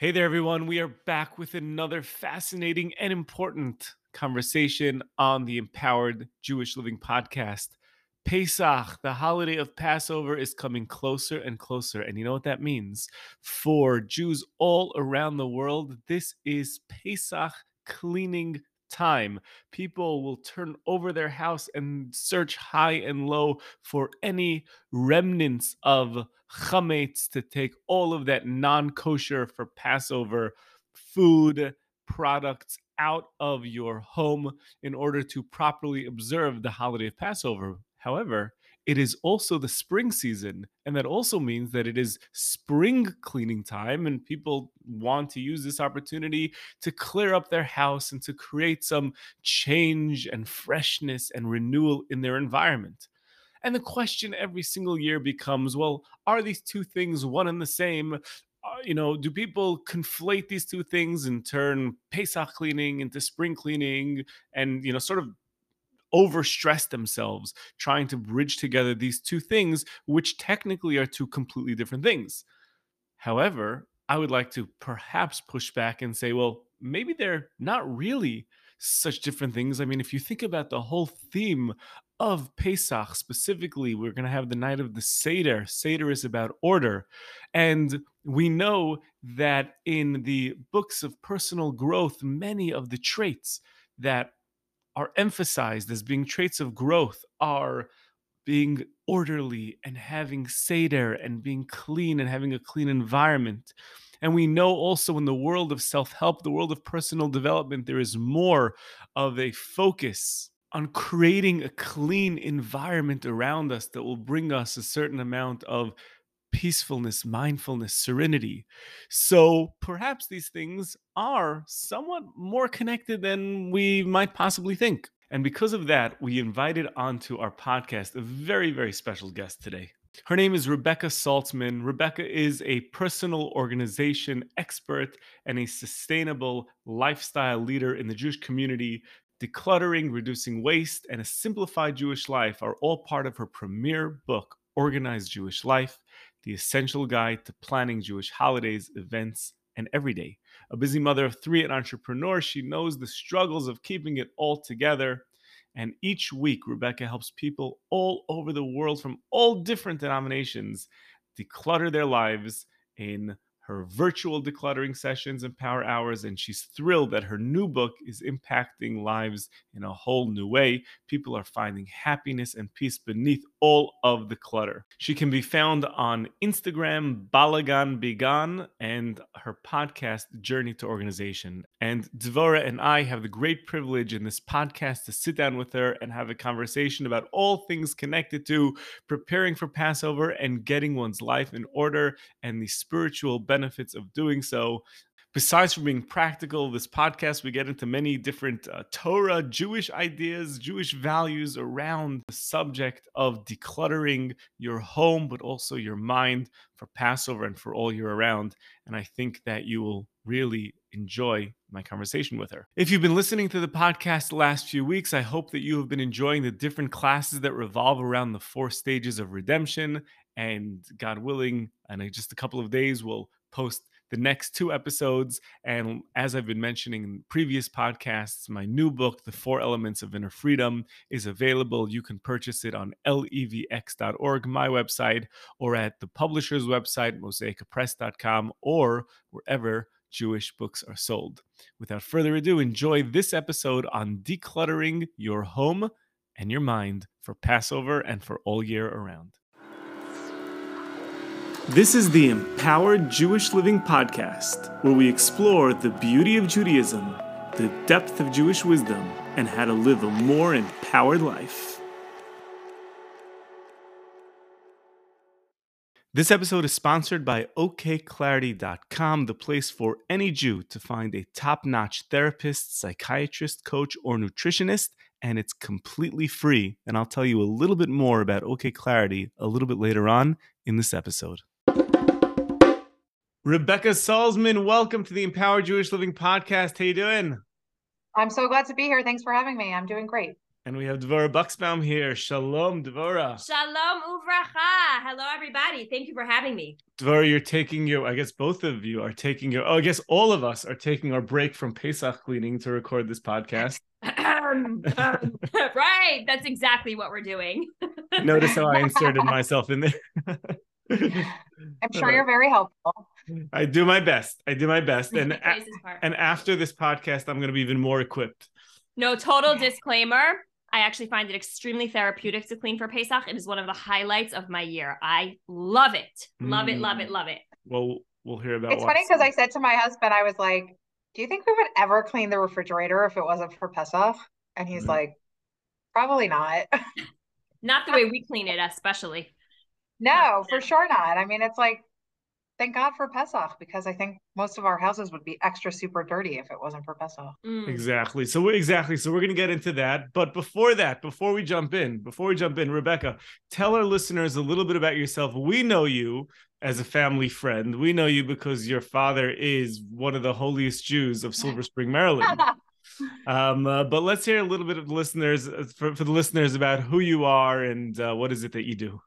Hey there, everyone. We are back with another fascinating and important conversation on the Empowered Jewish Living podcast. Pesach, the holiday of Passover, is coming closer and closer. And you know what that means? For Jews all around the world, this is Pesach cleaning time. People will turn over their house and search high and low for any remnants of chametz to take all of that non kosher for Passover food products out of your home in order to properly observe the holiday of Passover. However, it is also the spring season, and that also means that it is spring cleaning time, and people want to use this opportunity to clear up their house and to create some change and freshness and renewal in their environment. And the question every single year becomes well, are these two things one and the same? Uh, you know, do people conflate these two things and turn Pesach cleaning into spring cleaning and, you know, sort of overstress themselves trying to bridge together these two things, which technically are two completely different things. However, I would like to perhaps push back and say, well, maybe they're not really such different things. I mean, if you think about the whole theme of Pesach specifically, we're going to have the night of the Seder. Seder is about order. And we know that in the books of personal growth, many of the traits that are emphasized as being traits of growth are being orderly and having seder and being clean and having a clean environment. And we know also in the world of self help, the world of personal development, there is more of a focus on creating a clean environment around us that will bring us a certain amount of peacefulness, mindfulness, serenity. So perhaps these things are somewhat more connected than we might possibly think. And because of that, we invited onto our podcast a very, very special guest today. Her name is Rebekah Saltzman. Rebekah is a personal organization expert and a sustainable lifestyle leader in the Jewish community. Decluttering, reducing waste, and a simplified Jewish life are all part of her premier book, Organized Jewish Life the essential guide to planning Jewish holidays, events, and everyday. A busy mother of three and entrepreneur, she knows the struggles of keeping it all together. And each week, Rebekah helps people all over the world from all different denominations declutter their lives in her virtual decluttering sessions and power hours, and she's thrilled that her new book is impacting lives in a whole new way. People are finding happiness and peace beneath all of the clutter. She can be found on Instagram, Balagan Be Gone, and her podcast, Journey to Organization. And Dvora and I have the great privilege in this podcast to sit down with her and have a conversation about all things connected to preparing for Passover and getting one's life in order and the spiritual benefits of doing so. Besides from being practical, this podcast, we get into many different uh, Torah, Jewish ideas, Jewish values around the subject of decluttering your home, but also your mind for Passover and for all year around. And I think that you will really enjoy my conversation with her. If you've been listening to the podcast the last few weeks, I hope that you have been enjoying the different classes that revolve around the four stages of redemption. And God willing, in just a couple of days, we'll post the next two episodes. And as I've been mentioning in previous podcasts, my new book, The Four Elements of Inner Freedom, is available. You can purchase it on levx.org, my website, or at the publisher's website, mosaicapress.com, or wherever Jewish books are sold. Without further ado, enjoy this episode on decluttering your home and your mind for Passover and for all year around. This is the Empowered Jewish Living Podcast, where we explore the beauty of Judaism, the depth of Jewish wisdom, and how to live a more empowered life. This episode is sponsored by OKClarity.com, the place for any Jew to find a top notch therapist, psychiatrist, coach, or nutritionist, and it's completely free. And I'll tell you a little bit more about OK a little bit later on in this episode. Rebekah Saltzman, welcome to the Empowered Jewish Living Podcast. How you doing? I'm so glad to be here. Thanks for having me. I'm doing great. And we have Dvora Buxbaum here. Shalom, Dvora. Shalom uvracha. Hello, everybody. Thank you for having me. Dvora, you're taking your, I guess both of you are taking your, oh, I guess all of us are taking our break from Pesach cleaning to record this podcast. Um, um, right. That's exactly what we're doing. Notice how I inserted myself in there. I'm sure you're very helpful. I do my best. I do my best. And, a- and after this podcast, I'm going to be even more equipped. No, total disclaimer. I actually find it extremely therapeutic to clean for Pesach. It is one of the highlights of my year. I love it. Love it, love it, love it. Well, we'll hear about it. It's funny because I said to my husband, I was like, "Do you think we would ever clean the refrigerator if it wasn't for Pesach?" And he's Mhm. like, "Probably not." Not the way we clean it, especially. no, for sure not. I mean, it's like, thank God for Pesach because I think most of our houses would be extra super dirty if it wasn't for Pesach. Mm. Exactly. So we exactly. So we're going to get into that. But before that, before we jump in, before we jump in, Rebekah, tell our listeners a little bit about yourself. We know you as a family friend. We know you because your father is one of the holiest Jews of Silver Spring, Maryland. Um, uh, but let's hear a little bit of the listeners uh, for, for the listeners about who you are and uh, what is it that you do.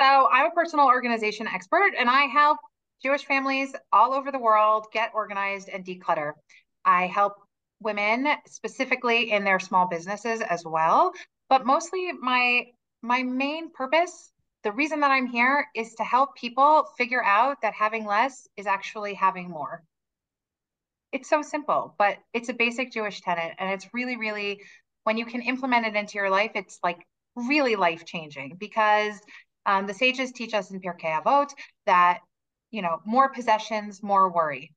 So I'm a personal organization expert and I help Jewish families all over the world get organized and declutter. I help women specifically in their small businesses as well, but mostly my my main purpose, the reason that I'm here is to help people figure out that having less is actually having more. It's so simple, but it's a basic Jewish tenet and it's really really when you can implement it into your life, it's like really life changing because um, the sages teach us in Pirkei Avot that you know more possessions, more worry.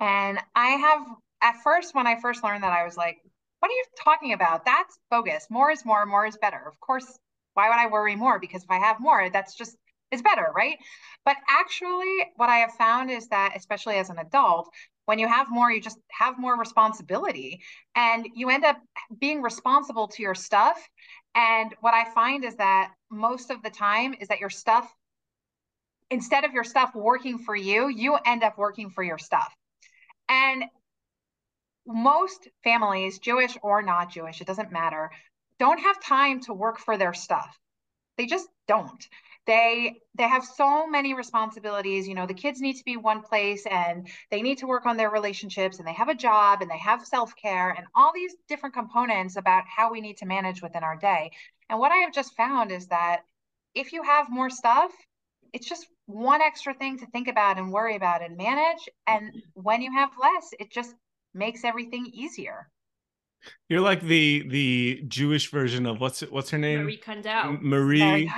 And I have at first when I first learned that I was like, "What are you talking about? That's bogus. More is more. More is better. Of course, why would I worry more? Because if I have more, that's just it's better, right?" But actually, what I have found is that, especially as an adult, when you have more, you just have more responsibility, and you end up being responsible to your stuff and what I find is that most of the time is that your stuff, instead of your stuff working for you, you end up working for your stuff. And most families, Jewish or not Jewish, it doesn't matter, don't have time to work for their stuff. They just don't. They they have so many responsibilities. You know, the kids need to be one place and they need to work on their relationships and they have a job and they have self-care and all these different components about how we need to manage within our day. And what I have just found is that if you have more stuff, it's just one extra thing to think about and worry about and manage. And when you have less, it just makes everything easier. You're like the the Jewish version of what's what's her name? Marie Kondo. M- Marie Mary,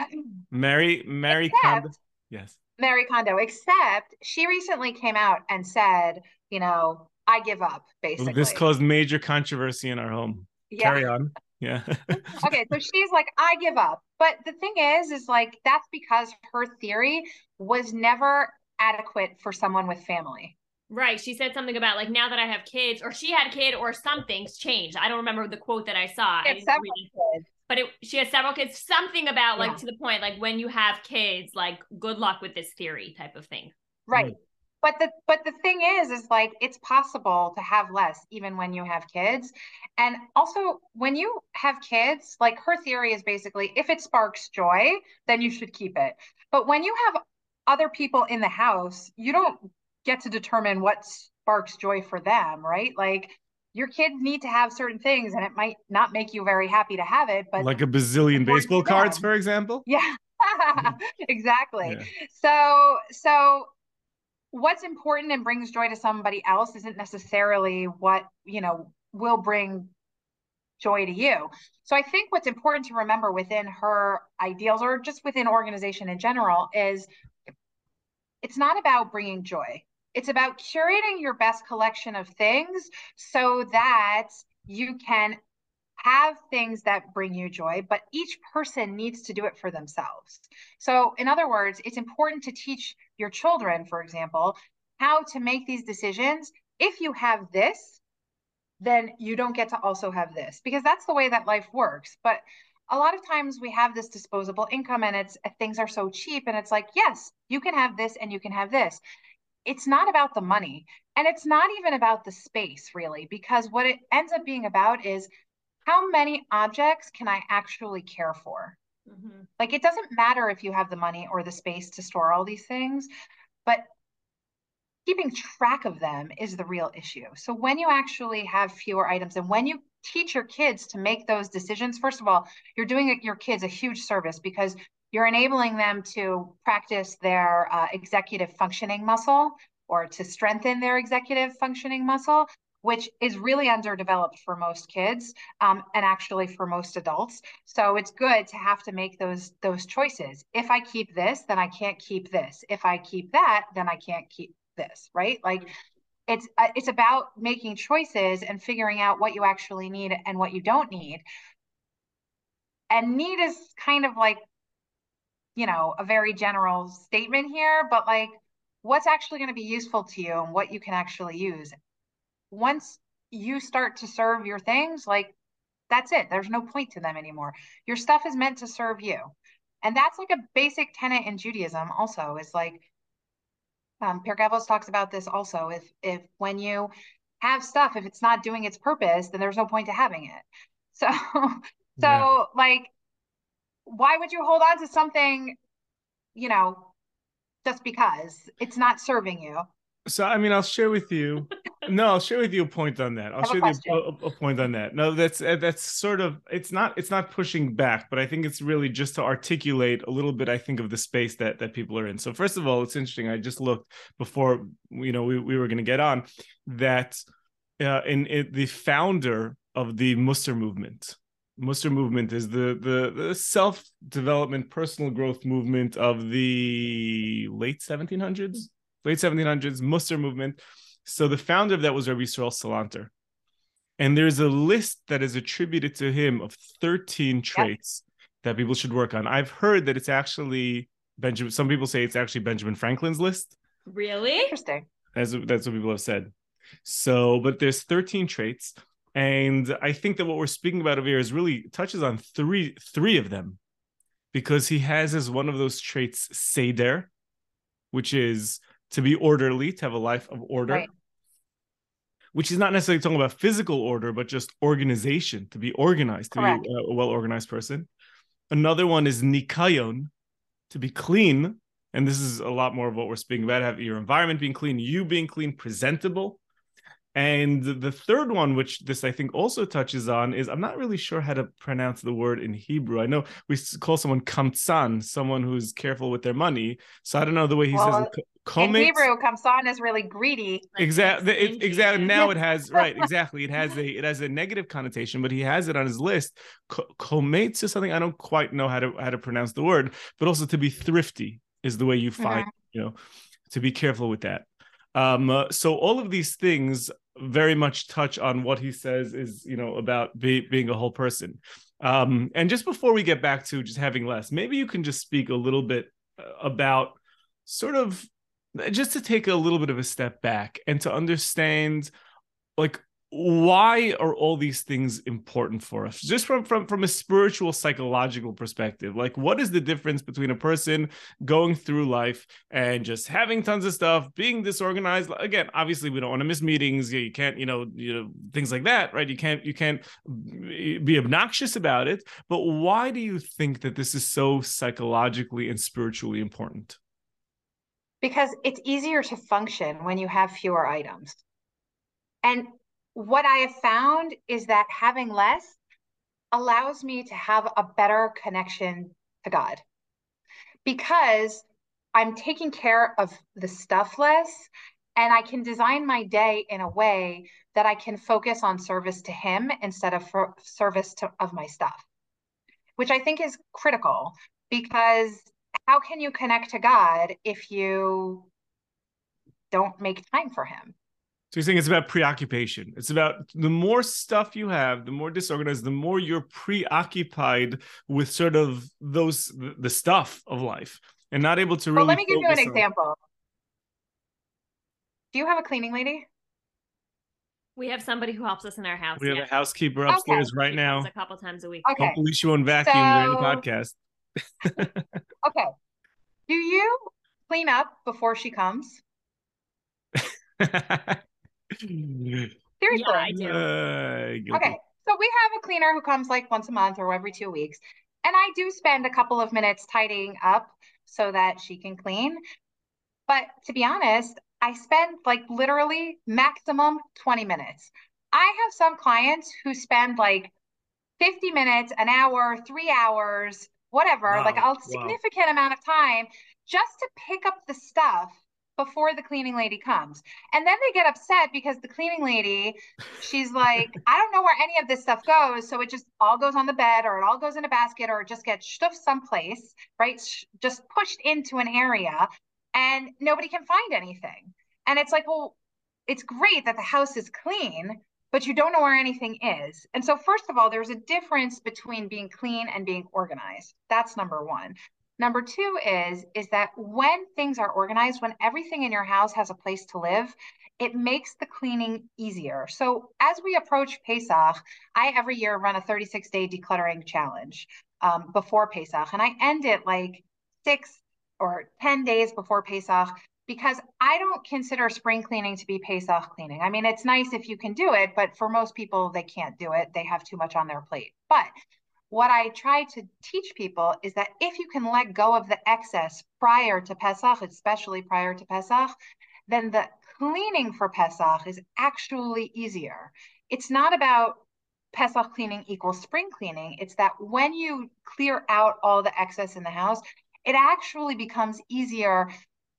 Mary Mary Kondo. Yes. Mary Kondo, except she recently came out and said, you know, I give up, basically. This caused major controversy in our home. yeah. Carry on. Yeah. okay, so she's like, I give up. But the thing is, is like that's because her theory was never adequate for someone with family. Right. She said something about like now that I have kids, or she had a kid, or something's changed. I don't remember the quote that I saw. I She had several it. kids. But it, she has several kids. Something about like to the point, like when you have kids, like good luck with this theory type of thing. Right. Mm. But the but the thing is, is like it's possible to have less even when you have kids. And also when you have kids, like her theory is basically if it sparks joy, then you should keep it. But when you have other people in the house, you don't get to determine what sparks joy for them, right? Like your kids need to have certain things and it might not make you very happy to have it, but like a bazillion baseball cards, for example. yeah, exactly. Yeah. So, so what's important and brings joy to somebody else isn't necessarily what, you know, will bring joy to you. So I think what's important to remember within her ideals or just within organization in general is it's not about bringing joy. It's about curating your best collection of things so that you can have things that bring you joy, but each person needs to do it for themselves. So, in other words, it's important to teach your children, for example, how to make these decisions. If you have this, then you don't get to also have this because that's the way that life works. But a lot of times we have this disposable income and it's things are so cheap and it's like, yes, you can have this and you can have this. It's not about the money and it's not even about the space really because what it ends up being about is how many objects can I actually care for? Mm-hmm. Like it doesn't matter if you have the money or the space to store all these things, but keeping track of them is the real issue. So when you actually have fewer items and when you teach your kids to make those decisions, first of all, you're doing your kids a huge service because you're enabling them to practice their uh, executive functioning muscle or to strengthen their executive functioning muscle which is really underdeveloped for most kids um, and actually for most adults. So it's good to have to make those those choices. If I keep this, then I can't keep this. If I keep that, then I can't keep this. Right? Like it's uh, it's about making choices and figuring out what you actually need and what you don't need. And need is kind of like, you know, a very general statement here, but like what's actually going to be useful to you and what you can actually use once you start to serve your things, like that's it. There's no point to them anymore. Your stuff is meant to serve you. And that's like a basic tenet in Judaism also is like um Pirkei Avos talks about this also. If if when you have stuff, if it's not doing its purpose, then there's no point to having it. So so yeah. like why would you hold on to something, you know, just because it's not serving you? So I mean, I'll share with you. no, I'll share with you a point on that. I'll share you a, a, point on that. No, that's uh, that's sort of it's not it's not pushing back, but I think it's really just to articulate a little bit. I think of the space that that people are in. So first of all, it's interesting. I just looked before you know we, we were going to get on that uh, in, in the founder of the Mussar movement. Mussar movement is the the, the self development, personal growth movement of the late 1700s late 1700s Mussar movement. So the founder of that was Rabbi Yisrael Salanter. And there's a list that is attributed to him of 13 traits yep. that people should work on. I've heard that it's actually Benjamin. Some people say it's actually Benjamin Franklin's list. Really? Interesting. That's, that's what people have said. So, but there's 13 traits. And I think that what we're speaking about over here is really touches on three three of them because he has as one of those traits seder, which is to be orderly, to have a life of order. Right. Which is not necessarily talking about physical order, but just organization, to be organized, to Correct. be a, a well organized person. Another one is nikayon, to be clean. And this is a lot more of what we're speaking about have your environment being clean, you being clean, presentable. And the third one, which this I think also touches on, is I'm not really sure how to pronounce the word in Hebrew. I know we call someone kamtsan, someone who's careful with their money. So I don't know the way he well, says in Hebrew, kamtsan is really greedy. Exactly. exactly. Now it has right. Exactly. It has a it has a negative connotation, but he has it on his list. Kometz is something I don't quite know how to how to pronounce the word, but also to be thrifty is the way you find mm-hmm. you know to be careful with that. Um, uh, so all of these things very much touch on what he says is you know about be, being a whole person. Um, and just before we get back to just having less, maybe you can just speak a little bit uh, about sort of just to take a little bit of a step back and to understand like why are all these things important for us? Just from from from a spiritual psychological perspective like what is the difference between a person going through life and just having tons of stuff being disorganized? Again obviously we don't want to miss meetings. You can't you know you know things like that right? You can't you can't be obnoxious about it. But why do you think that this is so psychologically and spiritually important? Because it's easier to function when you have fewer items. And what I have found is that having less allows me to have a better connection to God because I'm taking care of the stuff less and I can design my day in a way that I can focus on service to Him instead of service to, of my stuff, which I think is critical because how can you connect to God if you don't make time for him? So you're saying it's about preoccupation. It's about the more stuff you have, the more disorganized, the more you're preoccupied with sort of those the stuff of life and not able to really. Well, let me give you an on... example. Do you have a cleaning lady? We have somebody who helps us in our house. We have yeah. a housekeeper upstairs okay. right now. A couple times a week. Okay. Hopefully, she won't vacuum so... during the podcast. okay. Do you clean up before she comes? Seriously. Yeah, I do. Uh, okay. So we have a cleaner who comes like once a month or every two weeks. And I do spend a couple of minutes tidying up so that she can clean. But to be honest, I spend like literally maximum 20 minutes. I have some clients who spend like 50 minutes, an hour, three hours, whatever, wow. like a significant wow. amount of time just to pick up the stuff before the cleaning lady comes. And then they get upset because the cleaning lady, she's like, I don't know where any of this stuff goes. So it just all goes on the bed or it all goes in a basket or it just gets stuffed someplace, right? Just pushed into an area and nobody can find anything. And it's like, well, it's great that the house is clean, but you don't know where anything is. And so, first of all, there's a difference between being clean and being organized. That's number one. Number two is is that when things are organized, when everything in your house has a place to live, it makes the cleaning easier. So as we approach Pesach, I every year run a 36 day decluttering challenge um, before Pesach, and I end it like six or 10 days before Pesach because I don't consider spring cleaning to be Pesach cleaning. I mean, it's nice if you can do it, but for most people, they can't do it. They have too much on their plate. But what I try to teach people is that if you can let go of the excess prior to Pesach, especially prior to Pesach, then the cleaning for Pesach is actually easier. It's not about Pesach cleaning equals spring cleaning. It's that when you clear out all the excess in the house, it actually becomes easier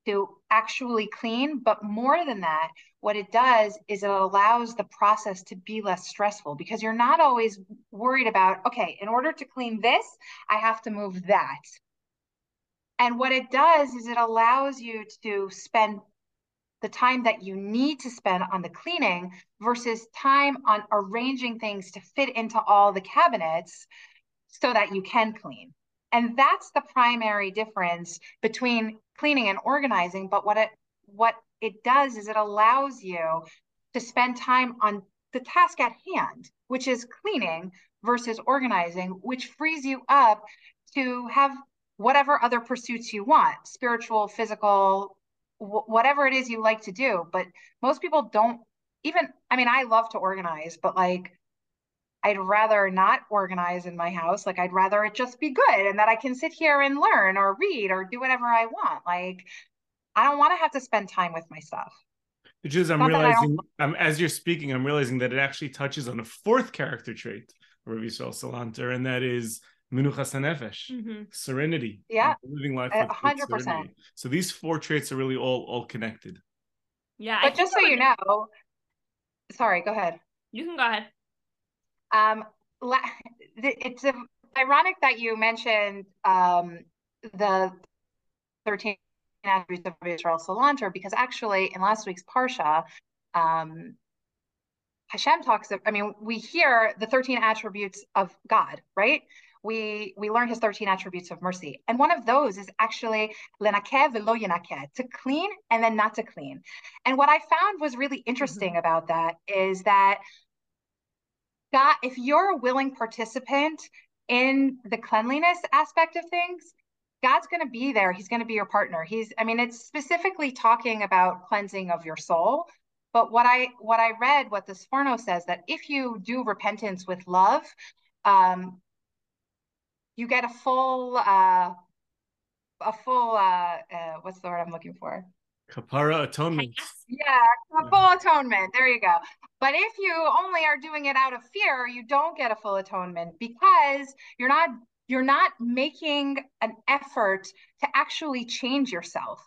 to actually clean. But more than that, what it does is it allows the process to be less stressful because you're not always worried about, okay, in order to clean this, I have to move that. And what it does is it allows you to spend the time that you need to spend on the cleaning versus time on arranging things to fit into all the cabinets so that you can clean. And that's the primary difference between cleaning and organizing. But what it what it does is it allows you to spend time on the task at hand, which is cleaning versus organizing, which frees you up to have whatever other pursuits you want spiritual, physical, whatever it is you like to do. But most people don't even, I mean, I love to organize, but like I'd rather not organize in my house. Like I'd rather it just be good and that I can sit here and learn or read or do whatever I want. Like I don't want to have to spend time with my stuff. Which is, I'm not realizing, I'm, as you're speaking, I'm realizing that it actually touches on a fourth character trait of Rabbi Yisrael Salanter, and that is Menuchas Hanefesh, mm-hmm. serenity. Yeah, living life with hundred percent. So these four traits are really all all connected. Yeah, but just so you know, sorry, go ahead. You can go ahead. Um, it's ironic that you mentioned um, the 13 attributes of Israel Salanter because actually in last week's Parsha, um, Hashem talks, of, I mean, we hear the 13 attributes of God, right? We we learn his 13 attributes of mercy. And one of those is actually lenakeh velo yenakeh, to clean and then not to clean. And what I found was really interesting mm-hmm. about that is that God, if you're a willing participant in the cleanliness aspect of things, God's going to be there. He's going to be your partner. He's, I mean, it's specifically talking about cleansing of your soul. But what I what I read, what the Sforno says that if you do repentance with love, um, you get a full uh, a full uh, uh, what's the word I'm looking for? Kapara atonement. Yeah, a full atonement. There you go. But if you only are doing it out of fear, you don't get a full atonement because you're not you're not making an effort to actually change yourself.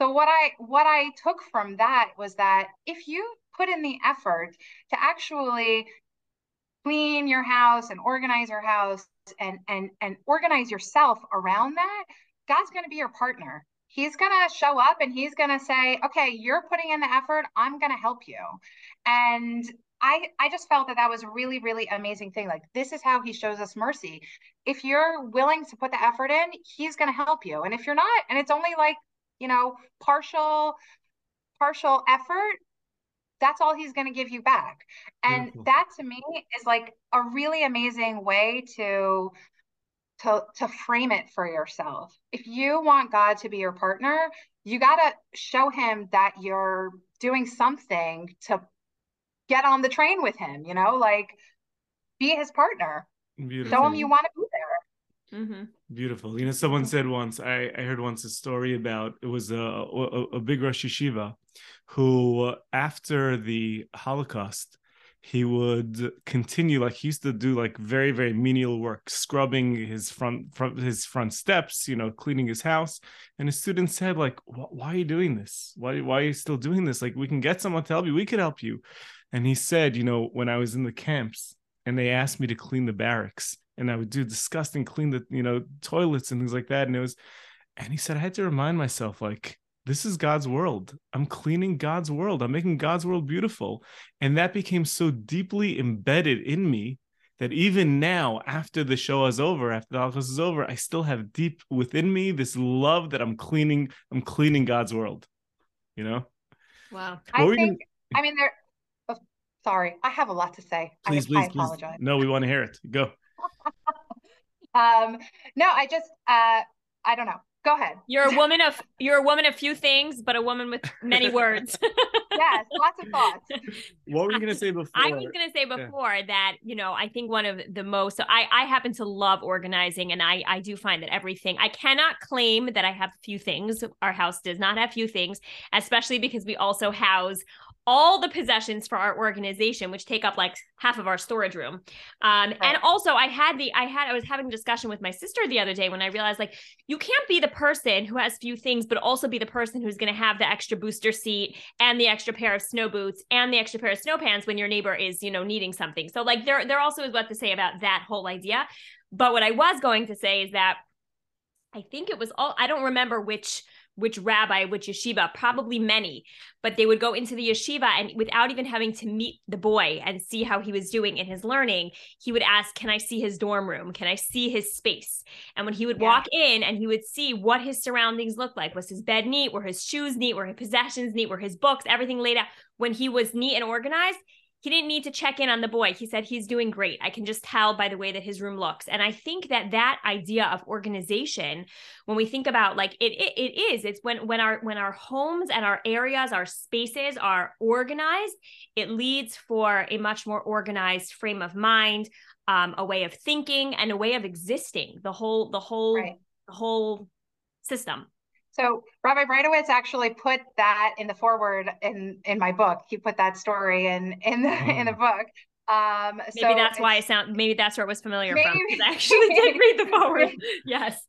So what I what I took from that was that if you put in the effort to actually clean your house and organize your house and and and organize yourself around that, God's going to be your partner he's going to show up and he's going to say, okay, you're putting in the effort. I'm going to help you. And I, I just felt that that was a really, really amazing thing. Like, this is how he shows us mercy. If you're willing to put the effort in, he's going to help you. And if you're not, and it's only like, you know, partial, partial effort, that's all he's going to give you back. And Beautiful. that to me is like a really amazing way to to to frame it for yourself. If you want God to be your partner, you got to show him that you're doing something to get on the train with him, you know? Like be his partner. Beautiful. Show him you want to be there. Mm-hmm. Beautiful. You know, someone said once, I, I heard once a story about it was a, a, a big Rosh Yeshiva who, after the Holocaust, he would continue like he used to do like very very menial work scrubbing his front front his front steps you know cleaning his house. And his students said like why are you doing this? Why why are you still doing this? Like we can get someone to help you. We could help you. And he said you know when i was in the camps and they asked me to clean the barracks and i would do disgusting clean the you know toilets and things like that and it was and he said i had to remind myself like this is God's world. I'm cleaning God's world. I'm making God's world beautiful. And that became so deeply embedded in me that even now, after the Shoah is over, after the Holocaust is over, I still have deep within me this love that I'm cleaning, I'm cleaning God's world. You know? Wow. I think, gonna... I mean, there, oh, sorry, I have a lot to say. Please, I, please, I apologize. Please. No, we want to hear it. Go. um, no, I just, uh, I don't know. Go ahead. You're a woman of you're a woman of few things, but a woman with many words. yes, lots of thoughts. What were you gonna say before? I was gonna say before yeah. that, you know, I think one of the most so I, I happen to love organizing and I I do find that everything I cannot claim that I have few things. Our house does not have few things, especially because we also house all the possessions for our organization which take up like half of our storage room. Um, and also i had the i had i was having a discussion with my sister the other day when i realized like you can't be the person who has few things but also be the person who's going to have the extra booster seat and the extra pair of snow boots and the extra pair of snow pants when your neighbor is you know needing something. So like there there also is what to say about that whole idea. But what i was going to say is that i think it was all i don't remember which which rabbi, which yeshiva, probably many, but they would go into the yeshiva and without even having to meet the boy and see how he was doing in his learning, he would ask, Can I see his dorm room? Can I see his space? And when he would yeah. walk in and he would see what his surroundings looked like, was his bed neat? Were his shoes neat? Were his possessions neat? Were his books, everything laid out? When he was neat and organized, he didn't need to check in on the boy. He said he's doing great. I can just tell by the way that his room looks. And I think that that idea of organization, when we think about like it, it, it is, it's when when our when our homes and our areas, our spaces are organized, it leads for a much more organized frame of mind, um, a way of thinking, and a way of existing. The whole the whole right. the whole system. So Rabbi Breitowitz actually put that in the foreword in in my book. He put that story in in the oh. in the book. Um, maybe so that's why it sound. Maybe that's where it was familiar maybe, from. I actually did read the foreword. yes.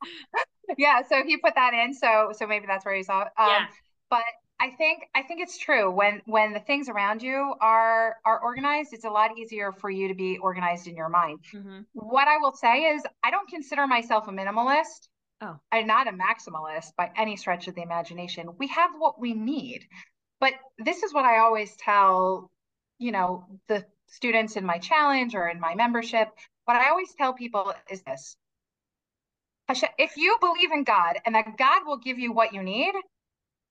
Yeah. So he put that in. So so maybe that's where he saw it. Um, yeah. But I think I think it's true when when the things around you are are organized, it's a lot easier for you to be organized in your mind. Mm-hmm. What I will say is I don't consider myself a minimalist. Oh. I'm not a maximalist by any stretch of the imagination. We have what we need. But this is what I always tell, you know, the students in my challenge or in my membership. What I always tell people is this if you believe in God and that God will give you what you need,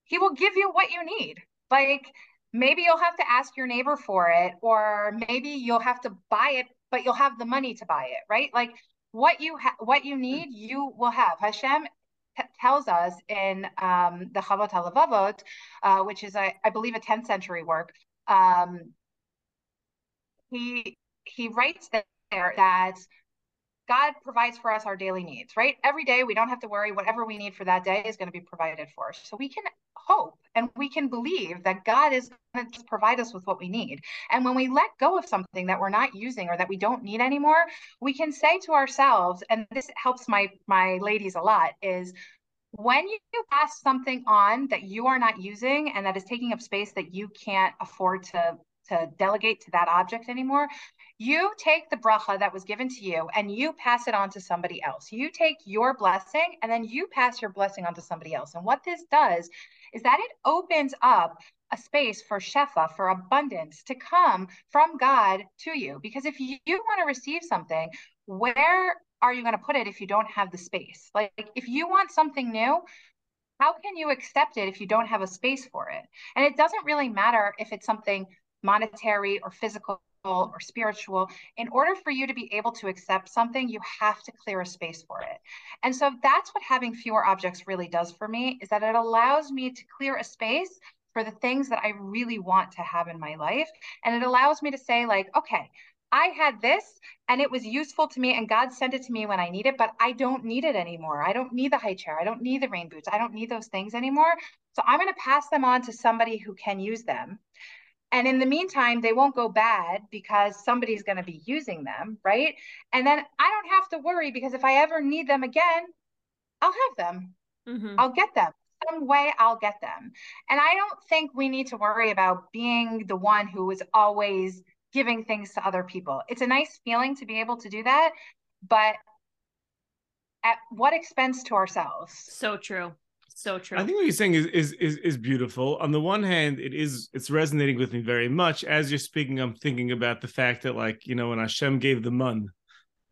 He will give you what you need. Like maybe you'll have to ask your neighbor for it, or maybe you'll have to buy it, but you'll have the money to buy it, right? Like what you ha- what you need, you will have. Hashem tells us in um, the Chovot HaLevavot, uh, which is, I, I believe, a 10th century work. Um, he he writes there that God provides for us our daily needs, right? Every day we don't have to worry. Whatever we need for that day is going to be provided for. So we can hope and we can believe that God is going to provide us with what we need. And when we let go of something that we're not using or that we don't need anymore, we can say to ourselves, and this helps my my ladies a lot, is when you pass something on that you are not using and that is taking up space that you can't afford to to delegate to that object anymore, you take the bracha that was given to you and you pass it on to somebody else. You take your blessing and then you pass your blessing on to somebody else. And what this does is that it opens up a space for shefa, for abundance to come from God to you. Because if you, you want to receive something, where are you going to put it if you don't have the space? Like if you want something new, how can you accept it if you don't have a space for it? And it doesn't really matter if it's something monetary or physical or spiritual. In order for you to be able to accept something, you have to clear a space for it. And so that's what having fewer objects really does for me is that it allows me to clear a space for the things that I really want to have in my life. And it allows me to say, like, okay, I had this and it was useful to me and God sent it to me when I need it, but I don't need it anymore. I don't need the high chair. I don't need the rain boots. I don't need those things anymore. So I'm going to pass them on to somebody who can use them. And in the meantime, they won't go bad because somebody's going to be using them, right? And then I don't have to worry because if I ever need them again, I'll have them. Mm-hmm. I'll get them. Some way I'll get them. And I don't think we need to worry about being the one who is always giving things to other people. It's a nice feeling to be able to do that, but at what expense to ourselves? So true. So true. I think what you're saying is, is is is beautiful. On the one hand, it is it's resonating with me very much. As you're speaking, I'm thinking about the fact that, like, you know, when Hashem gave the mun,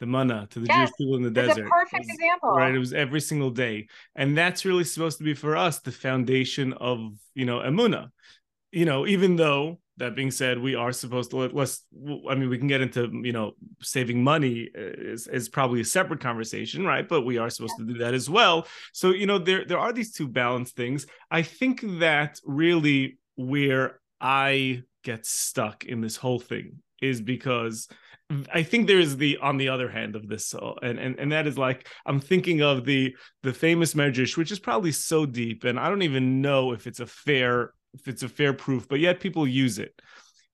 the manna to the yes, Jewish people in the desert. perfect was, example. Right. It was every single day. And that's really supposed to be for us the foundation of, you know, Emuna. You know, even though that being said, we are supposed to let let's. I mean, we can get into you know saving money is is probably a separate conversation, right? But we are supposed yeah. to do that as well. So you know, there there are these two balanced things. I think that really where I get stuck in this whole thing is because I think there is the on the other hand of this, so, and and and that is like I'm thinking of the the famous Medrash, which is probably so deep, and I don't even know if it's a fair if it's a fair proof, but yet people use it.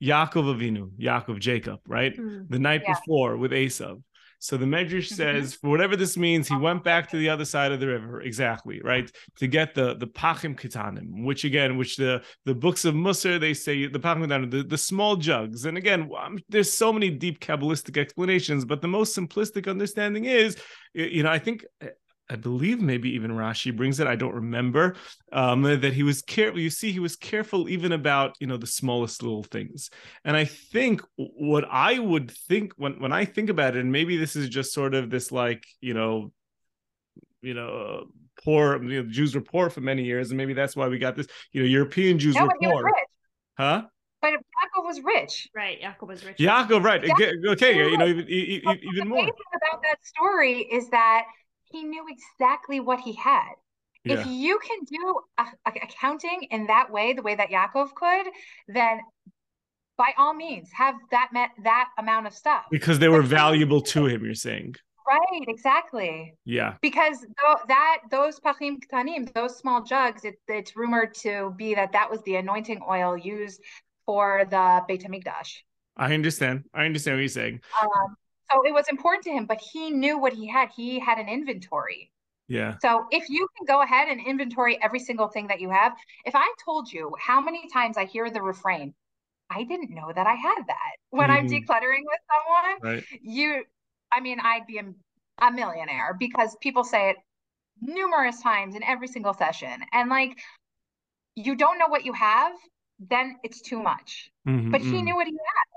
Yaakov Avinu, Yaakov Jacob, right? Mm, the night yeah. before with Esav. So the Medrash mm-hmm. says, for whatever this means, he went back to the other side of the river, exactly, right, to get the the pachim kitanim, which again, which the the books of Musar they say the pachim kitanim, the, the small jugs. And again, um, there's so many deep kabbalistic explanations, but the most simplistic understanding is, you know, I think I believe maybe even Rashi brings it. I don't remember um, that he was careful. You see, he was careful even about you know the smallest little things. And I think what I would think when when I think about it, and maybe this is just sort of this like you know, you know, poor you know, Jews were poor for many years, and maybe that's why we got this. You know, European Jews no, were poor, huh? But Yaakov was rich. Right, Yaakov was rich. Yaakov, right? Okay, you know, even, even more. about that story is that he knew exactly what he had. Yeah. If you can do a, a accounting in that way, the way that Yaakov could, then by all means have that met that amount of stuff because they were valuable to him. You're saying right? Exactly. Yeah. Because th- that those pachim ktanim, those small jugs, it, it's rumored to be that that was the anointing oil used for the Beit Hamikdash. I understand. I understand what you're saying. Um, so it was important to him, but he knew what he had. He had an inventory. Yeah. So if you can go ahead and inventory every single thing that you have, if I told you how many times I hear the refrain, I didn't know that I had that when mm-hmm. I'm decluttering with someone, right. you, I mean, I'd be a, a millionaire because people say it numerous times in every single session. And like, you don't know what you have, then it's too much. Mm-hmm, but he mm-hmm. knew what he had.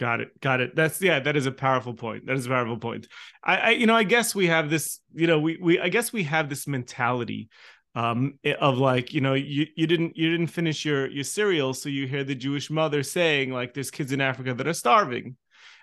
Got it. Got it. That's yeah, that is a powerful point. That is a powerful point. I, I you know, I guess we have this, you know, we we I guess we have this mentality um of like, you know, you you didn't you didn't finish your your cereal, so you hear the Jewish mother saying like there's kids in Africa that are starving.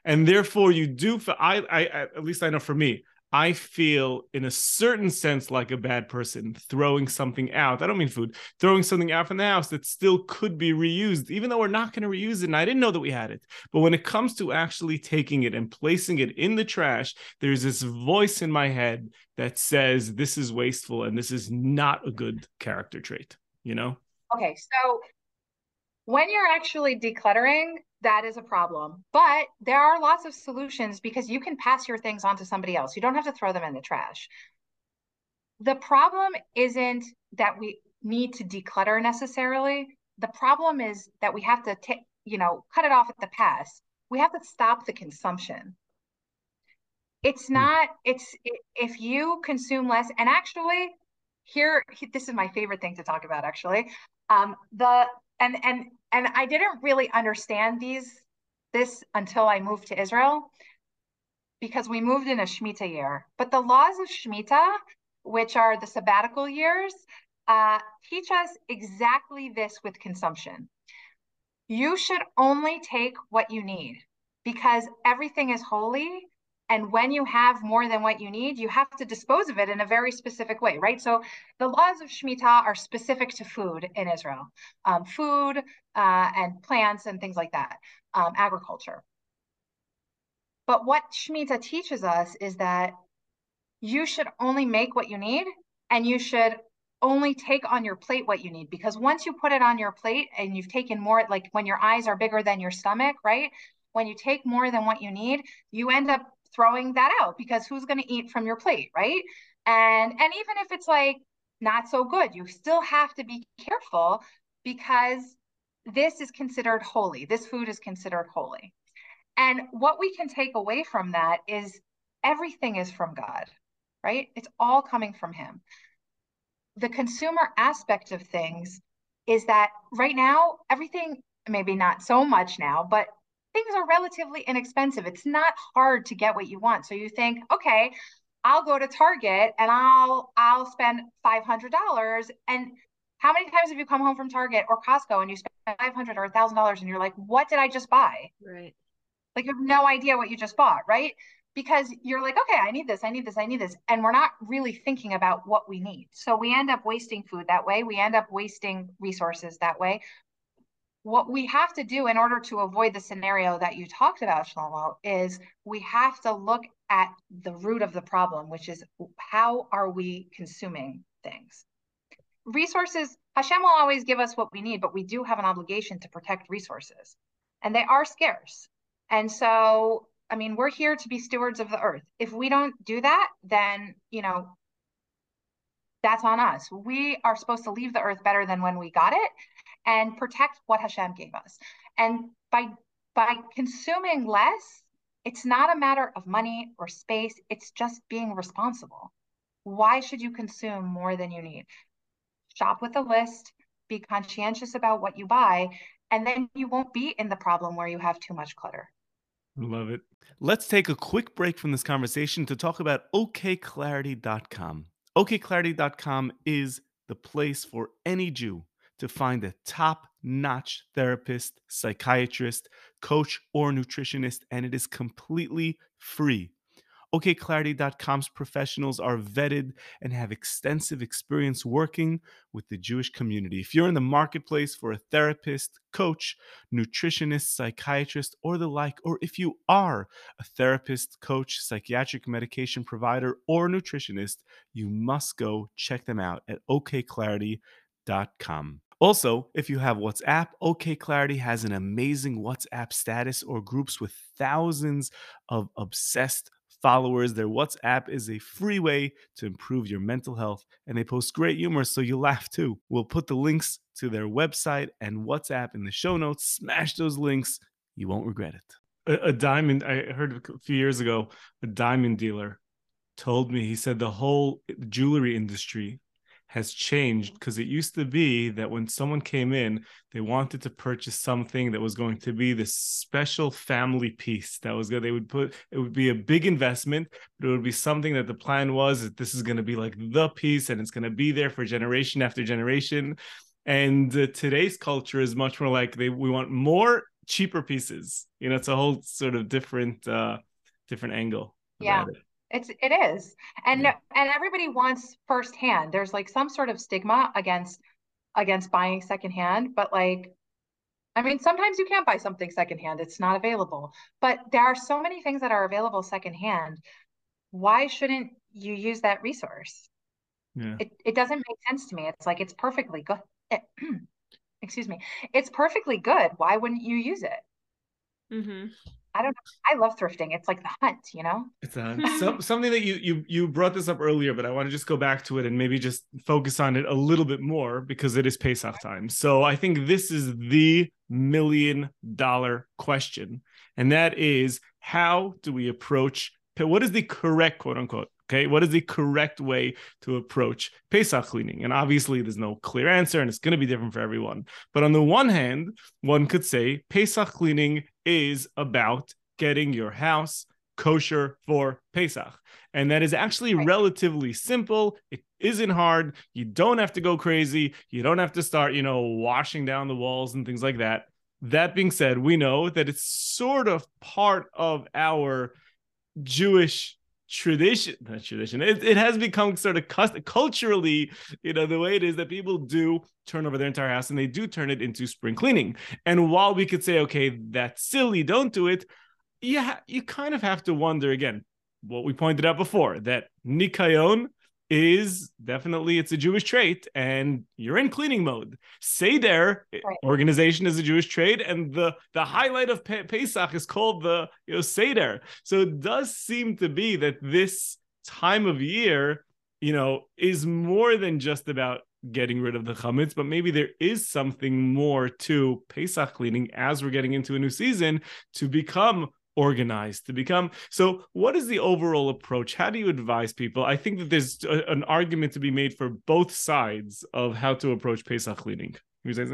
And therefore you do I I at least I know for me, I feel, in a certain sense, like a bad person throwing something out. I don't mean food, throwing something out from the house that still could be reused, even though we're not going to reuse it. And I didn't know that we had it. But when it comes to actually taking it and placing it in the trash, there's this voice in my head that says this is wasteful and this is not a good character trait, you know? Okay. So when you're actually decluttering, that is a problem. But there are lots of solutions because you can pass your things on to somebody else. You don't have to throw them in the trash. The problem isn't that we need to declutter necessarily. The problem is that we have to take, you know, cut it off at the pass. We have to stop the consumption. It's hmm. not, it's if you consume less, and actually, here, this is my favorite thing to talk about actually. Um, the and and and I didn't really understand these this until I moved to Israel because we moved in a Shemitah year. But the laws of Shemitah, which are the sabbatical years, uh, teach us exactly this with consumption. You should only take what you need because everything is holy and when you have more than what you need, you have to dispose of it in a very specific way, right? So the laws of Shemitah are specific to food in Israel, um, food uh, and plants and things like that, um, agriculture. But what Shemitah teaches us is that you should only make what you need and you should only take on your plate what you need because once you put it on your plate and you've taken more like when your eyes are bigger than your stomach right when you take more than what you need you end up throwing that out because who's going to eat from your plate right? And and even if it's like not so good you still have to be careful because this is considered holy. This food is considered holy. And what we can take away from that is everything is from god right? It's all coming from him. The consumer aspect of things is that right now everything maybe not so much now but things are relatively inexpensive it's not hard to get what you want so you think okay i'll go to target and i'll i'll spend $500 and how many times have you come home from target or costco and you spend 500 or a $1000 and you're like what did i just buy right like you have no idea what you just bought right because you're like, okay, I need this, I need this, I need this. And we're not really thinking about what we need. So we end up wasting food that way. We end up wasting resources that way. What we have to do in order to avoid the scenario that you talked about, Shlomo, is we have to look at the root of the problem, which is how are we consuming things? Resources, Hashem will always give us what we need, but we do have an obligation to protect resources, and they are scarce. And so I mean, we're here to be stewards of the earth. If we don't do that, then, you know, that's on us. We are supposed to leave the earth better than when we got it and protect what Hashem gave us. And by by consuming less, it's not a matter of money or space, it's just being responsible. Why should you consume more than you need? Shop with a list, be conscientious about what you buy, and then you won't be in the problem where you have too much clutter. Love it. Let's take a quick break from this conversation to talk about okclarity.com. okclarity.com is the place for any Jew to find a top notch therapist, psychiatrist, coach, or nutritionist, and it is completely free. OKClarity.com's professionals are vetted and have extensive experience working with the Jewish community. If you're in the marketplace for a therapist, coach, nutritionist, psychiatrist, or the like, or if you are a therapist, coach, psychiatric medication provider, or nutritionist, you must go check them out at okclarity.com. Also, if you have WhatsApp, OK Clarity has an amazing WhatsApp status or groups with thousands of obsessed followers. Their WhatsApp is a free way to improve your mental health, and they post great humor so you laugh too. We'll put the links to their website and WhatsApp in the show notes. Smash those links, you won't regret it. A, a diamond, I heard a few years ago, a diamond dealer told me, he said the whole jewelry industry has changed because it used to be that when someone came in, they wanted to purchase something that was going to be this special family piece that was good. They would put it would be a big investment, but it would be something that the plan was that this is going to be like the piece and it's going to be there for generation after generation. And uh, today's culture is much more like they we want more cheaper pieces. You know, it's a whole sort of different uh different angle. Yeah. It. It's it is. And yeah. and everybody wants firsthand. There's like some sort of stigma against against buying secondhand, but like I mean, sometimes you can't buy something secondhand. It's not available. But there are so many things that are available secondhand. Why shouldn't you use that resource? Yeah. It it doesn't make sense to me. It's like it's perfectly good. excuse me. It's perfectly good. Why wouldn't you use it? Mm-hmm. I don't know. I love thrifting. It's like the hunt, you know. It's a, hmm. some, something that you you you brought this up earlier, but I want to just go back to it and maybe just focus on it a little bit more because it is Pesach time. So I think this is the million dollar question, and that is how do we approach what is the correct quote unquote Okay, what is the correct way to approach Pesach cleaning? And obviously, there's no clear answer, and it's going to be different for everyone. But on the one hand, one could say Pesach cleaning is about getting your house kosher for Pesach. And that is actually right. relatively simple. It isn't hard. You don't have to go crazy. You don't have to start, you know, washing down the walls and things like that. That being said, we know that it's sort of part of our Jewish tradition not tradition it, it has become sort of cust- culturally you know the way it is that people do turn over their entire house and they do turn it into spring cleaning. And while we could say okay that's silly don't do it yeah, you kind of have to wonder again what we pointed out before that nikayon is definitely it's a Jewish trait, and you're in cleaning mode. Seder right. organization is a Jewish trait, and the the highlight of Pe- Pesach is called the you know, Seder. So it does seem to be that this time of year, you know, is more than just about getting rid of the chametz, but maybe there is something more to Pesach cleaning as we're getting into a new season to become organized to become so what is the overall approach how do you advise people i think that there's a, an argument to be made for both sides of how to approach pesach cleaning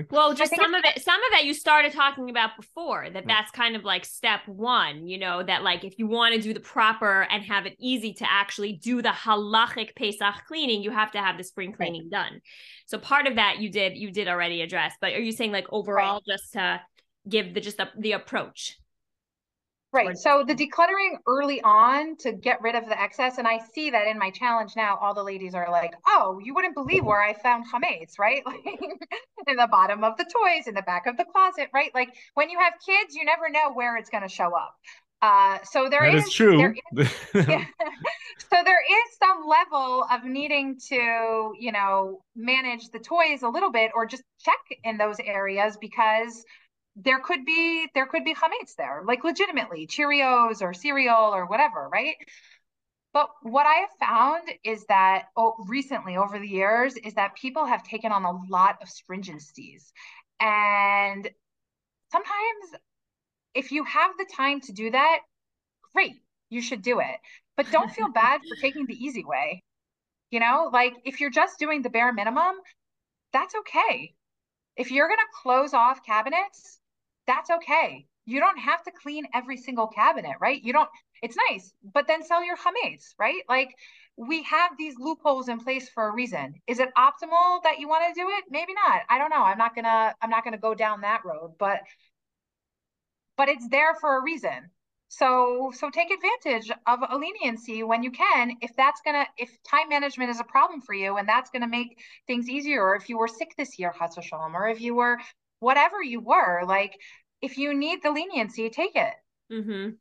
well, just some of it, some of that you started talking about before. That that's kind of like step one. You know that like if you want to do the proper and have it easy to actually do the halachic Pesach cleaning, you have to have the spring cleaning right. done. So part of that you did you did already address. But are you saying like overall right. just to give the just the, the approach? Right. So the decluttering early on to get rid of the excess, and I see that in my challenge now, all the ladies are like, "Oh, you wouldn't believe where I found chametz, right? Like in the bottom of the toys, in the back of the closet, right? Like when you have kids, you never know where it's going to show up. Uh, so there that is, is true. There is, yeah. so there is some level of needing to, you know, manage the toys a little bit, or just check in those areas because there could be there could be chametz there, like legitimately Cheerios or cereal or whatever, right? But what I have found is that oh, recently over the years is that people have taken on a lot of stringencies, and sometimes if you have the time to do that, great, you should do it. But don't feel bad for taking the easy way. You know, like if you're just doing the bare minimum, that's okay. If you're going to close off cabinets, that's okay. You don't have to clean every single cabinet, right? You don't, it's nice, but then sell your chametz, right? Like we have these loopholes in place for a reason. Is it optimal that you want to do it? Maybe not. I don't know. I'm not gonna, I'm not gonna go down that road, but but it's there for a reason. So so take advantage of a leniency when you can. If that's gonna if time management is a problem for you and that's gonna make things easier, or if you were sick this year, Chas or if you were whatever you were, like if you need the leniency, take it. Mm-hmm.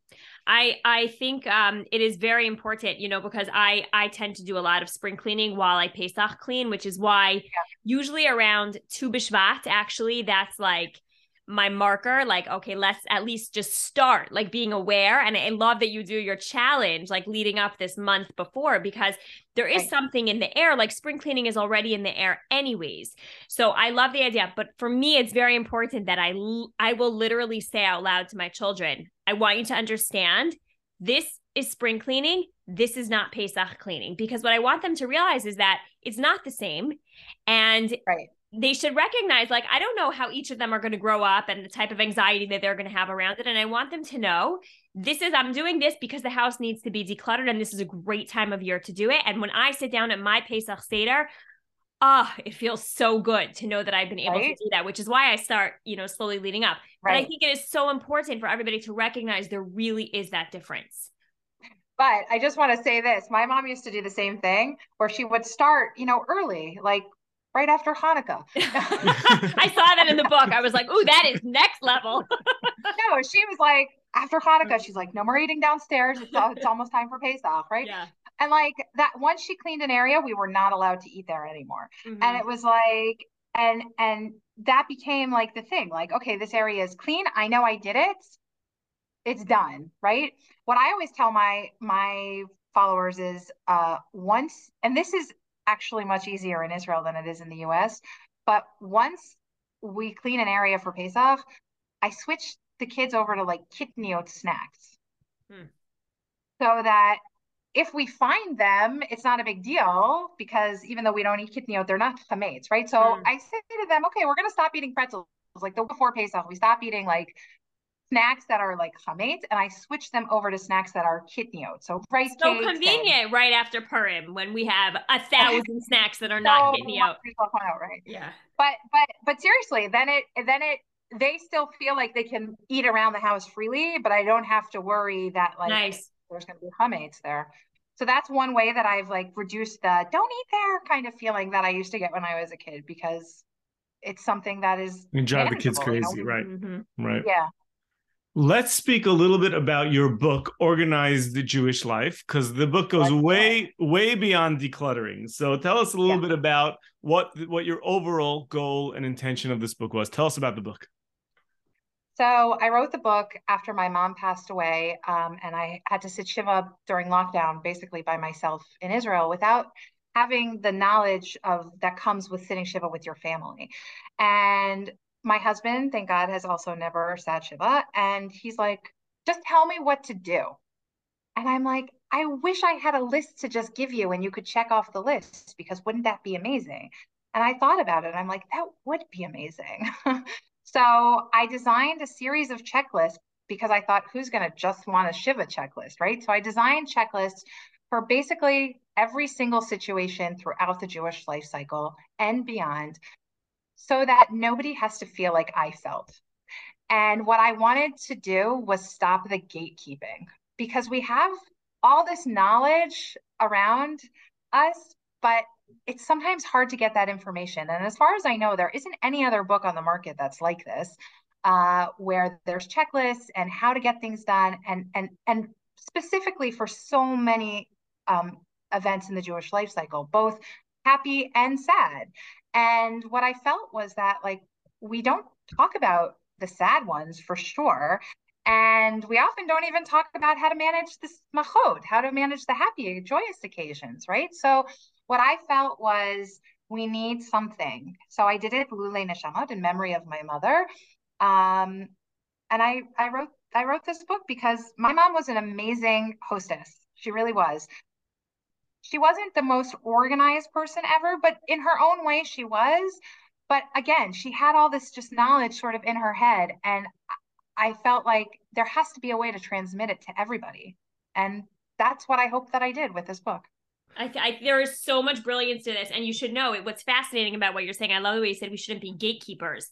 I I think um, it is very important, you know, because I I tend to do a lot of spring cleaning while I Pesach clean, which is why yeah. usually around Tu B'Shvat, actually, that's like my marker like okay let's at least just start like being aware. And i love that you do your challenge like leading up this month before because there is right. something in the air like spring cleaning is already in the air anyways. So i love the idea but for me it's very important that i i will literally say out loud to my children i want you to understand this is spring cleaning this is not pesach cleaning. Because what i want them to realize is that it's not the same and right they should recognize like i don't know how each of them are going to grow up and the type of anxiety that they're going to have around it and i want them to know this is i'm doing this because the house needs to be decluttered and this is a great time of year to do it and when i sit down at my pesach seder ah oh, it feels so good to know that i've been able right? to do that which is why i start you know slowly leading up right. but i think it is so important for everybody to recognize there really is that difference but I just want to say this. My mom used to do the same thing where she would start, you know, early, like right after Hanukkah. I saw that in the book. I was like, "Ooh, that is next level." no, she was like, after Hanukkah, she's like, "No more eating downstairs. It's, it's almost time for Pesach, right?" Yeah. And like that, once she cleaned an area, we were not allowed to eat there anymore. Mm-hmm. And it was like, and and that became like the thing. Like, okay, this area is clean. I know I did it. It's done, right? What I always tell my my followers is uh once and this is actually much easier in Israel than it is in the US. But once we clean an area for Pesach, I switch the kids over to like kitniot snacks. Hmm. So that if we find them, it's not a big deal because even though we don't eat kitniot, they're not chametz, right? So hmm. I say to them, okay, we're going to stop eating pretzels. Like the before Pesach, we stop eating like snacks that are like chametz, and I switch them over to snacks that are kidney kitniot. So rice so convenient and... right after Purim when we have a thousand snacks that are so not kitniot. Right. Yeah. But but but seriously, then it then it they still feel like they can eat around the house freely, but I don't have to worry that like nice. there's going to be chametz there. So that's one way that I've like reduced the don't eat there kind of feeling that I used to get when I was a kid because it's something that is you drive the kids crazy, you know? right? Mm-hmm. Right. Yeah. Let's speak a little bit about your book, Organized Jewish Life, because the book goes Let's way, go. way beyond decluttering. So tell us a little yeah. bit about what what your overall goal and intention of this book was. Tell us about the book. So I wrote the book after my mom passed away, um, and I had to sit shiva during lockdown, basically by myself in Israel, without having the knowledge of that comes with sitting shiva with your family. And my husband, thank God, has also never sat Shiva. And he's like, just tell me what to do. And I'm like, I wish I had a list to just give you and you could check off the list because wouldn't that be amazing? And I thought about it. I'm like, that would be amazing. so I designed a series of checklists because I thought, who's going to just want a Shiva checklist, right? So I designed checklists for basically every single situation throughout the Jewish life cycle and beyond so that nobody has to feel like I felt. And what I wanted to do was stop the gatekeeping because we have all this knowledge around us, but it's sometimes hard to get that information. And as far as I know, there isn't any other book on the market that's like this, uh, where there's checklists and how to get things done, and and and specifically for so many um, events in the Jewish life cycle, both happy and sad. And what I felt was that like we don't talk about the sad ones for sure. And we often don't even talk about how to manage the machot, how to manage the happy, joyous occasions, right? So what I felt was we need something. So I did it L'ilui Nishmat in memory of my mother. Um, and I, I wrote I wrote this book because my mom was an amazing hostess. She really was she wasn't the most organized person ever, but in her own way, she was. But again, she had all this just knowledge sort of in her head. And I felt like there has to be a way to transmit it to everybody. And that's what I hope that I did with this book. I, I, there is so much brilliance to this, and you should know it. What's fascinating about what you're saying, I love the way you said we shouldn't be gatekeepers,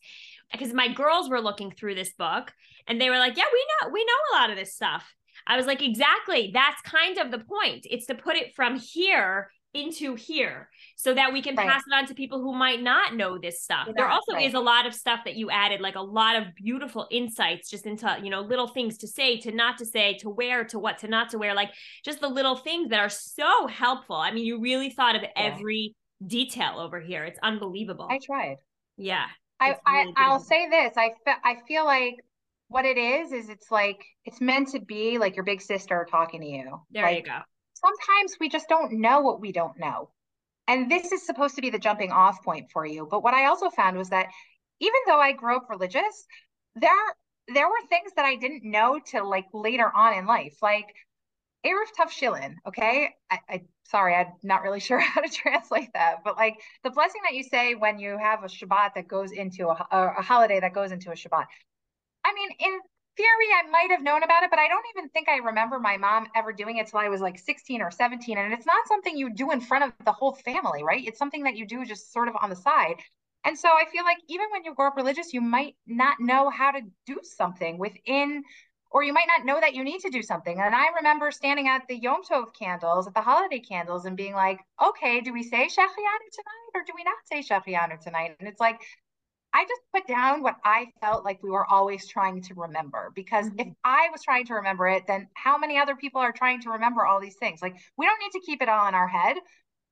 because my girls were looking through this book, and they were like, "Yeah, we know, we know a lot of this stuff." I was like, exactly. That's kind of the point. It's to put it from here into here so that we can right. pass it on to people who might not know this stuff. there also right. is a lot of stuff that you added, like a lot of beautiful insights just into, you know, little things to say, to not to say, to wear, to what to not to wear, like just the little things that are so helpful. I mean, you really thought of yeah. every detail over here. It's unbelievable. I tried. Yeah. I, really I I'll say this. I fe- I feel like what it is is it's like it's meant to be like your big sister talking to you. There like, you go. Sometimes we just don't know what we don't know. And this is supposed to be the jumping off point for you. But what I also found was that even though I grew up religious, there there were things that I didn't know till like later on in life. Like Eruv Tavshilin, okay? I, I sorry, I'm not really sure how to translate that, but like the blessing that you say when you have a Shabbat that goes into a, a, a holiday that goes into a Shabbat. I mean, in theory, I might have known about it, but I don't even think I remember my mom ever doing it till I was like 16 or 17. And it's not something you do in front of the whole family, right? It's something that you do just sort of on the side. And so I feel like even when you grow up religious, you might not know how to do something within, or you might not know that you need to do something. And I remember standing at the Yom Tov candles, at the holiday candles, and being like, okay, do we say Shehecheyanu tonight or do we not say Shehecheyanu tonight? And it's like, I just put down what I felt like we were always trying to remember. Because mm-hmm. if I was trying to remember it, then how many other people are trying to remember all these things? Like we don't need to keep it all in our head.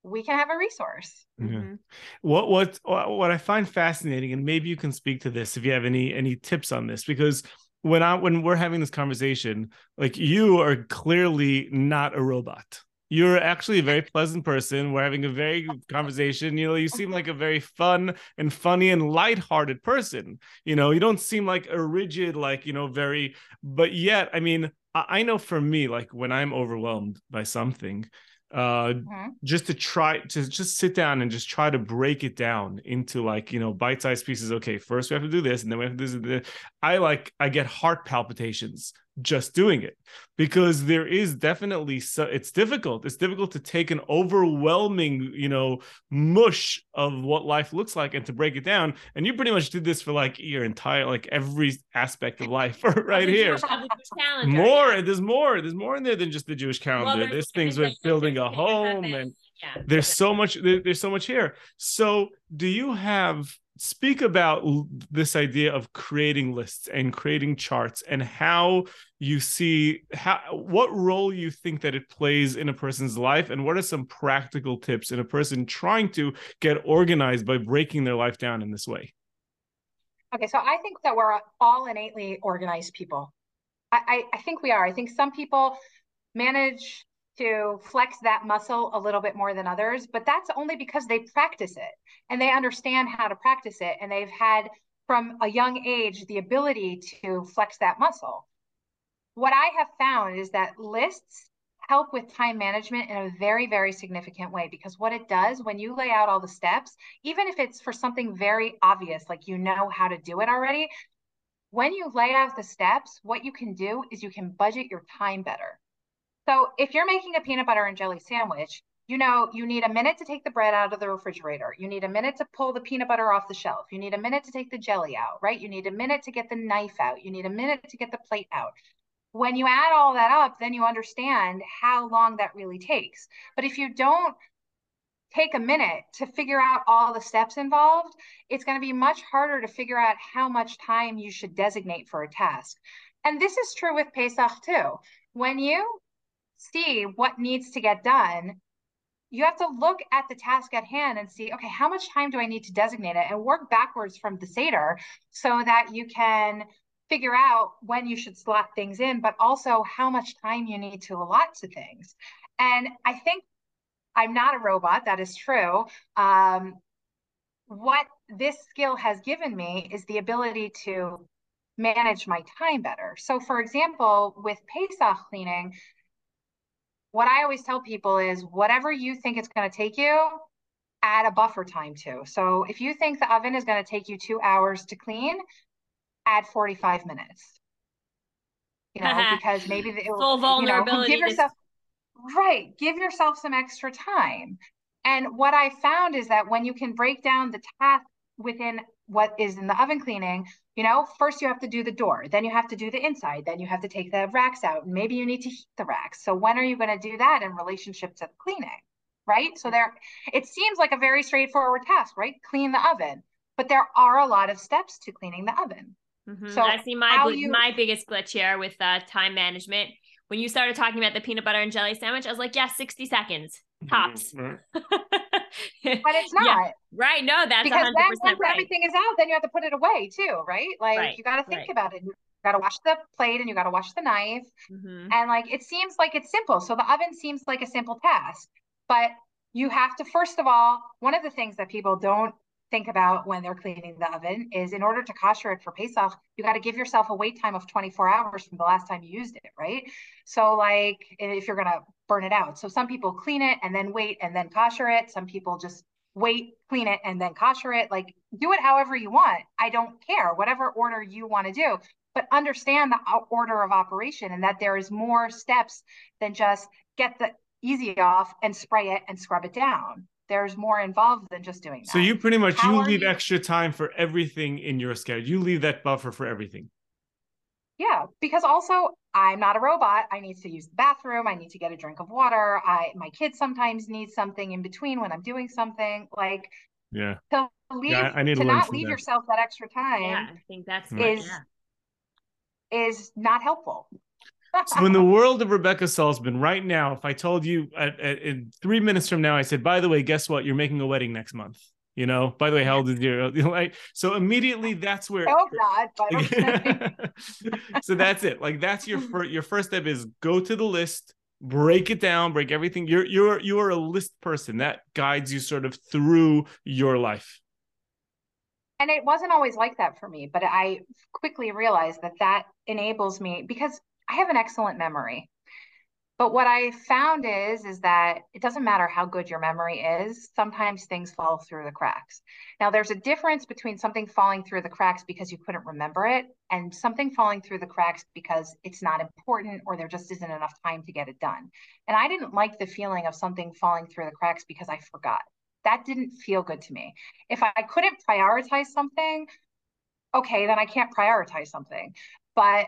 We can have a resource. Mm-hmm. What what what I find fascinating, and maybe you can speak to this if you have any any tips on this, because when I when we're having this conversation, like you are clearly not a robot you're actually a very pleasant person. We're having a very good conversation. You know, you seem like a very fun and funny and light-hearted person. You know, you don't seem like a rigid, like, you know, very, but yet, I mean, I, know for me, like when I'm overwhelmed by something, uh mm-hmm. just to try to just sit down and just try to break it down into like you know bite-sized pieces okay first we have to do this and then we have to do this i like i get heart palpitations just doing it. Because there is definitely so it's difficult. It's difficult to take an overwhelming you know mush of what life looks like and to break it down. And you pretty much did this for like your entire like every aspect of life right here. more there's more there's more in there than just the jewish calendar. well, there's, there's things with building a home and yeah. there's so much there, there's so much here. So do you have speak about this idea of creating lists and creating charts and how you see how what role you think that it plays in a person's life and what are some practical tips in a person trying to get organized by breaking their life down in this way? Okay so i think that we're all innately organized people. I, I, I think we are. I think some people manage to flex that muscle a little bit more than others, but that's only because they practice it and they understand how to practice it. And they've had from a young age the ability to flex that muscle. What I have found is that lists help with time management in a very, very significant way because what it does when you lay out all the steps, even if it's for something very obvious, like you know how to do it already, when you lay out the steps, what you can do is you can budget your time better. So if you're making a peanut butter and jelly sandwich, you know, you need a minute to take the bread out of the refrigerator. You need a minute to pull the peanut butter off the shelf. You need a minute to take the jelly out, right? You need a minute to get the knife out. You need a minute to get the plate out. When you add all that up, then you understand how long that really takes. But if you don't take a minute to figure out all the steps involved, it's going to be much harder to figure out how much time you should designate for a task. And this is true with Pesach too. When you see what needs to get done, you have to look at the task at hand and see, okay, how much time do I need to designate it and work backwards from the Seder so that you can figure out when you should slot things in, but also how much time you need to allot to things. And I think I'm not a robot, that is true. Um, what this skill has given me is the ability to manage my time better. So, for example, with Pesach cleaning, what I always tell people is whatever you think it's going to take you, add a buffer time to. So if you think the oven is going to take you two hours to clean, add 45 minutes. You know, because maybe the, full vulnerability. You know, give yourself right, give yourself some extra time. And what I found is that when you can break down the task within what is in the oven cleaning, you know, first you have to do the door, then you have to do the inside, then you have to take the racks out, and maybe you need to heat the racks. So when are you going to do that in relationship to the cleaning? Right. So there, it seems like a very straightforward task, right? Clean the oven, but there are a lot of steps to cleaning the oven. Mm-hmm. So I see my you... my biggest glitch here with uh, time management. When you started talking about the peanut butter and jelly sandwich, I was like, yeah, 60 seconds tops. Mm-hmm. but it's not. Yeah. Right. No, that's because then once right. everything is out, then you have to put it away too, right? Like right. you got to think right. about it. You got to wash the plate and you got to wash the knife. Mm-hmm. And like it seems like it's simple. So the oven seems like a simple task, but you have to first of all, one of the things that people don't think about when they're cleaning the oven is in order to kosher it for Pesach, you got to give yourself a wait time of 24 hours from the last time you used it, right? So like if you're gonna burn it out. So some people clean it and then wait and then kosher it. Some people just wait, clean it, and then kosher it. Like do it however you want. I don't care, whatever order you want to do. But understand the order of operation and that there is more steps than just get the Easy-Off and spray it and scrub it down there's more involved than just doing that. So you pretty much How you leave you... extra time for everything in your schedule. You leave that buffer for everything. Yeah, because also I'm not a robot. I need to use the bathroom. I need to get a drink of water. I my kids sometimes need something in between when I'm doing something. Like yeah, to leave yeah, I need to, to not leave that. yourself that extra time. Yeah, I think that's is yeah. is not helpful so in the world of Rebekah Saltzman, right now, if I told you at, at, in three minutes from now, I said, by the way, guess what? You're making a wedding next month. You know, by the way, how old is your like? So immediately, that's where. Oh God! so that's it. Like that's your first. Your first step is go to the list, break it down, break everything. You're you're you're a list person that guides you sort of through your life. And it wasn't always like that for me, but I quickly realized that that enables me because I have an excellent memory. But what I found is is that it doesn't matter how good your memory is, sometimes things fall through the cracks. Now there's a difference between something falling through the cracks because you couldn't remember it and something falling through the cracks because it's not important or there just isn't enough time to get it done. And I didn't like the feeling of something falling through the cracks because I forgot. That didn't feel good to me. If I couldn't prioritize something, okay, then I can't prioritize something. But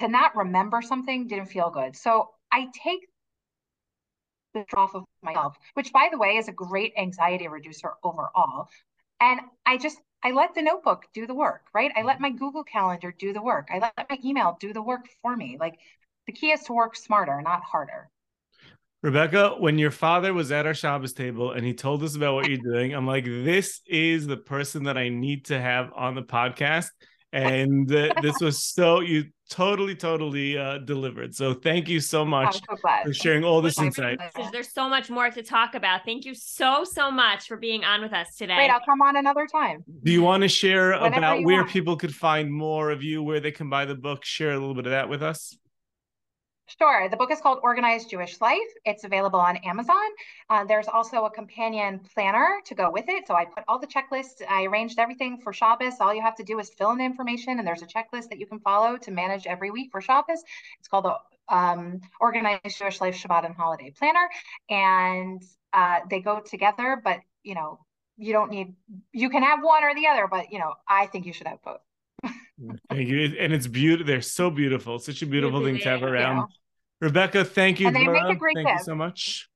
to not remember something didn't feel good. So I take the off of myself, which by the way is a great anxiety reducer overall. And I just I let the notebook do the work, right? I let mm-hmm. my Google Calendar do the work. I let my email do the work for me. Like the key is to work smarter, not harder. Rebekah, when your father was at our Shabbos table and he told us about what you're doing, I'm like, this is the person that I need to have on the podcast. And uh, this was so, you totally, totally uh, delivered. So thank you so much so for sharing all this insight. There's so much more to talk about. Thank you so, so much for being on with us today. Great. I'll come on another time. Do you want to share Whenever about where want. people could find more of you, where they can buy the book? Share a little bit of that with us. Sure. The book is called Organized Jewish Life. It's available on Amazon. Uh, there's also a companion planner to go with it. So I put all the checklists, I arranged everything for Shabbos. All you have to do is fill in the information, and there's a checklist that you can follow to manage every week for Shabbos. It's called the um, Organized Jewish Life Shabbat and Holiday Planner. And uh, they go together, but you know, you don't need, you can have one or the other, but you know, I think you should have both. Thank you. And it's beautiful. They're so beautiful. Such a beautiful thing to have Thank you. around. Rebekah, thank you. And they make a great Thank you so much.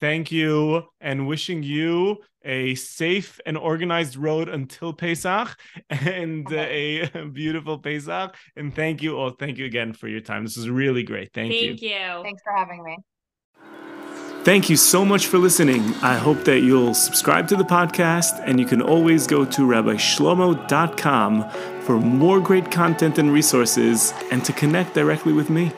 Thank you. And wishing you a safe and organized road until Pesach and uh, a beautiful Pesach. And thank you all. Thank you again for your time. This was really great. Thank, you. Thank you. Thanks for having me. Thank you so much for listening. I hope that you'll subscribe to the podcast and you can always go to rabbishlomo.com for more great content and resources and to connect directly with me.